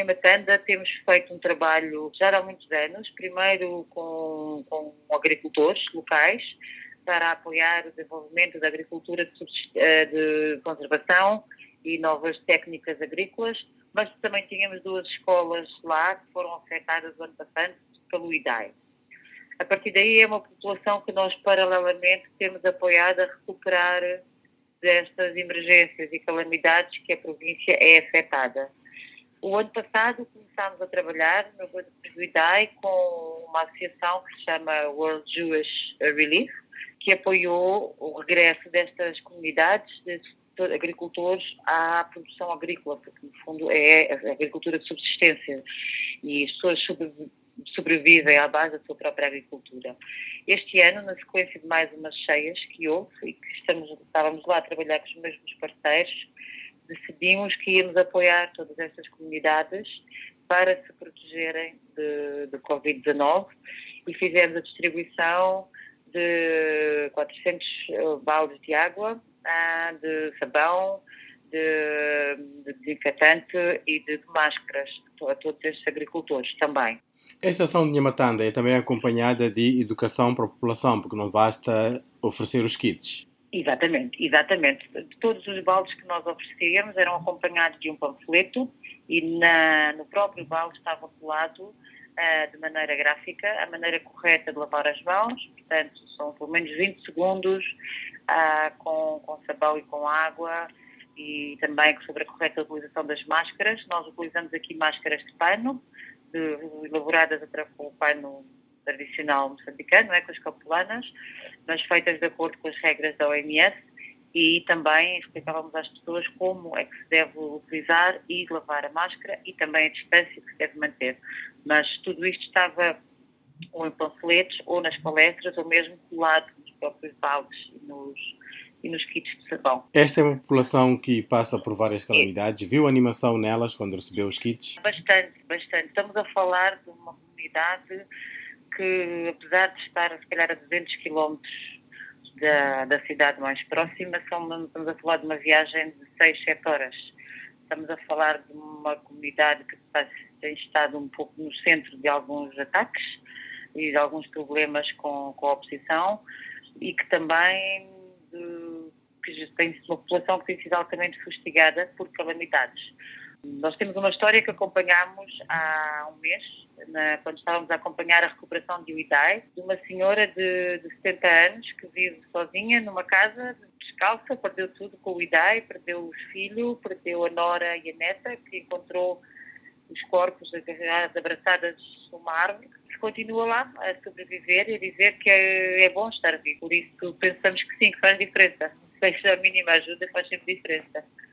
em Matanda temos feito um trabalho já há muitos anos, primeiro com, com agricultores locais, para apoiar o desenvolvimento da agricultura de, eh, de conservação e novas técnicas agrícolas, mas também tínhamos duas escolas lá que foram afetadas o ano passado pelo IDAI. A partir daí é uma população que nós paralelamente temos apoiado a recuperar destas emergências e calamidades que a província é afetada. O ano passado começámos a trabalhar no do IDAI com uma associação que se chama World Jewish Relief, que apoiou o regresso destas comunidades, destes agricultores à produção agrícola, porque no fundo é a agricultura de subsistência e as pessoas sobrevivem à base da sua própria agricultura. Este ano, na sequência de mais umas cheias que houve e que estamos, estávamos lá a trabalhar com os mesmos parceiros, decidimos que íamos apoiar todas estas comunidades para se protegerem de, de Covid-19 e fizemos a distribuição de 400 baldes de água, ah, de sabão, de, de desinfetante e de, de máscaras a todos estes agricultores também. Esta ação de Nhamatanda é também acompanhada de educação para a população, porque não basta oferecer os kits. Exatamente, exatamente. Todos os baldes que nós oferecíamos eram acompanhados de um panfleto e na, no próprio balde estava colado uh, de maneira gráfica a maneira correta de lavar as mãos, portanto são pelo menos 20 segundos uh, com, com sabão e com água e também sobre a correta utilização das máscaras. Nós utilizamos aqui máscaras de pano, de, elaboradas com o pano tradicional moçambicano, é, com as capulanas, mas feitas de acordo com as regras da OMS e também explicávamos às pessoas como é que se deve utilizar e lavar a máscara e também a distância que se deve manter. Mas tudo isto estava ou em panfletos, ou nas palestras, ou mesmo colado nos próprios baldes e nos, e nos kits de sabão. Esta é uma população que passa por várias calamidades. Viu animação nelas quando recebeu os kits? Bastante, bastante. Estamos a falar de uma comunidade que, apesar de estar, se calhar, a 200 quilómetros da, da cidade mais próxima, são, estamos a falar de uma viagem de 6, 7 horas. Estamos a falar de uma comunidade que tem estado um pouco no centro de alguns ataques e de alguns problemas com, com a oposição e que também de, que tem uma população que tem sido altamente fustigada por calamidades. Nós temos uma história que acompanhámos há um mês, na, quando estávamos a acompanhar a recuperação de Uidai, de uma senhora de, de 70 anos que vive sozinha numa casa, descalça, perdeu tudo com o Uidai, perdeu os filhos, perdeu a nora e a neta, que encontrou os corpos agarrados, abraçadas numa árvore, continua lá a sobreviver e a dizer que é, é bom estar vivo. Por isso pensamos que sim, que faz diferença. Seja a mínima ajuda, faz sempre diferença.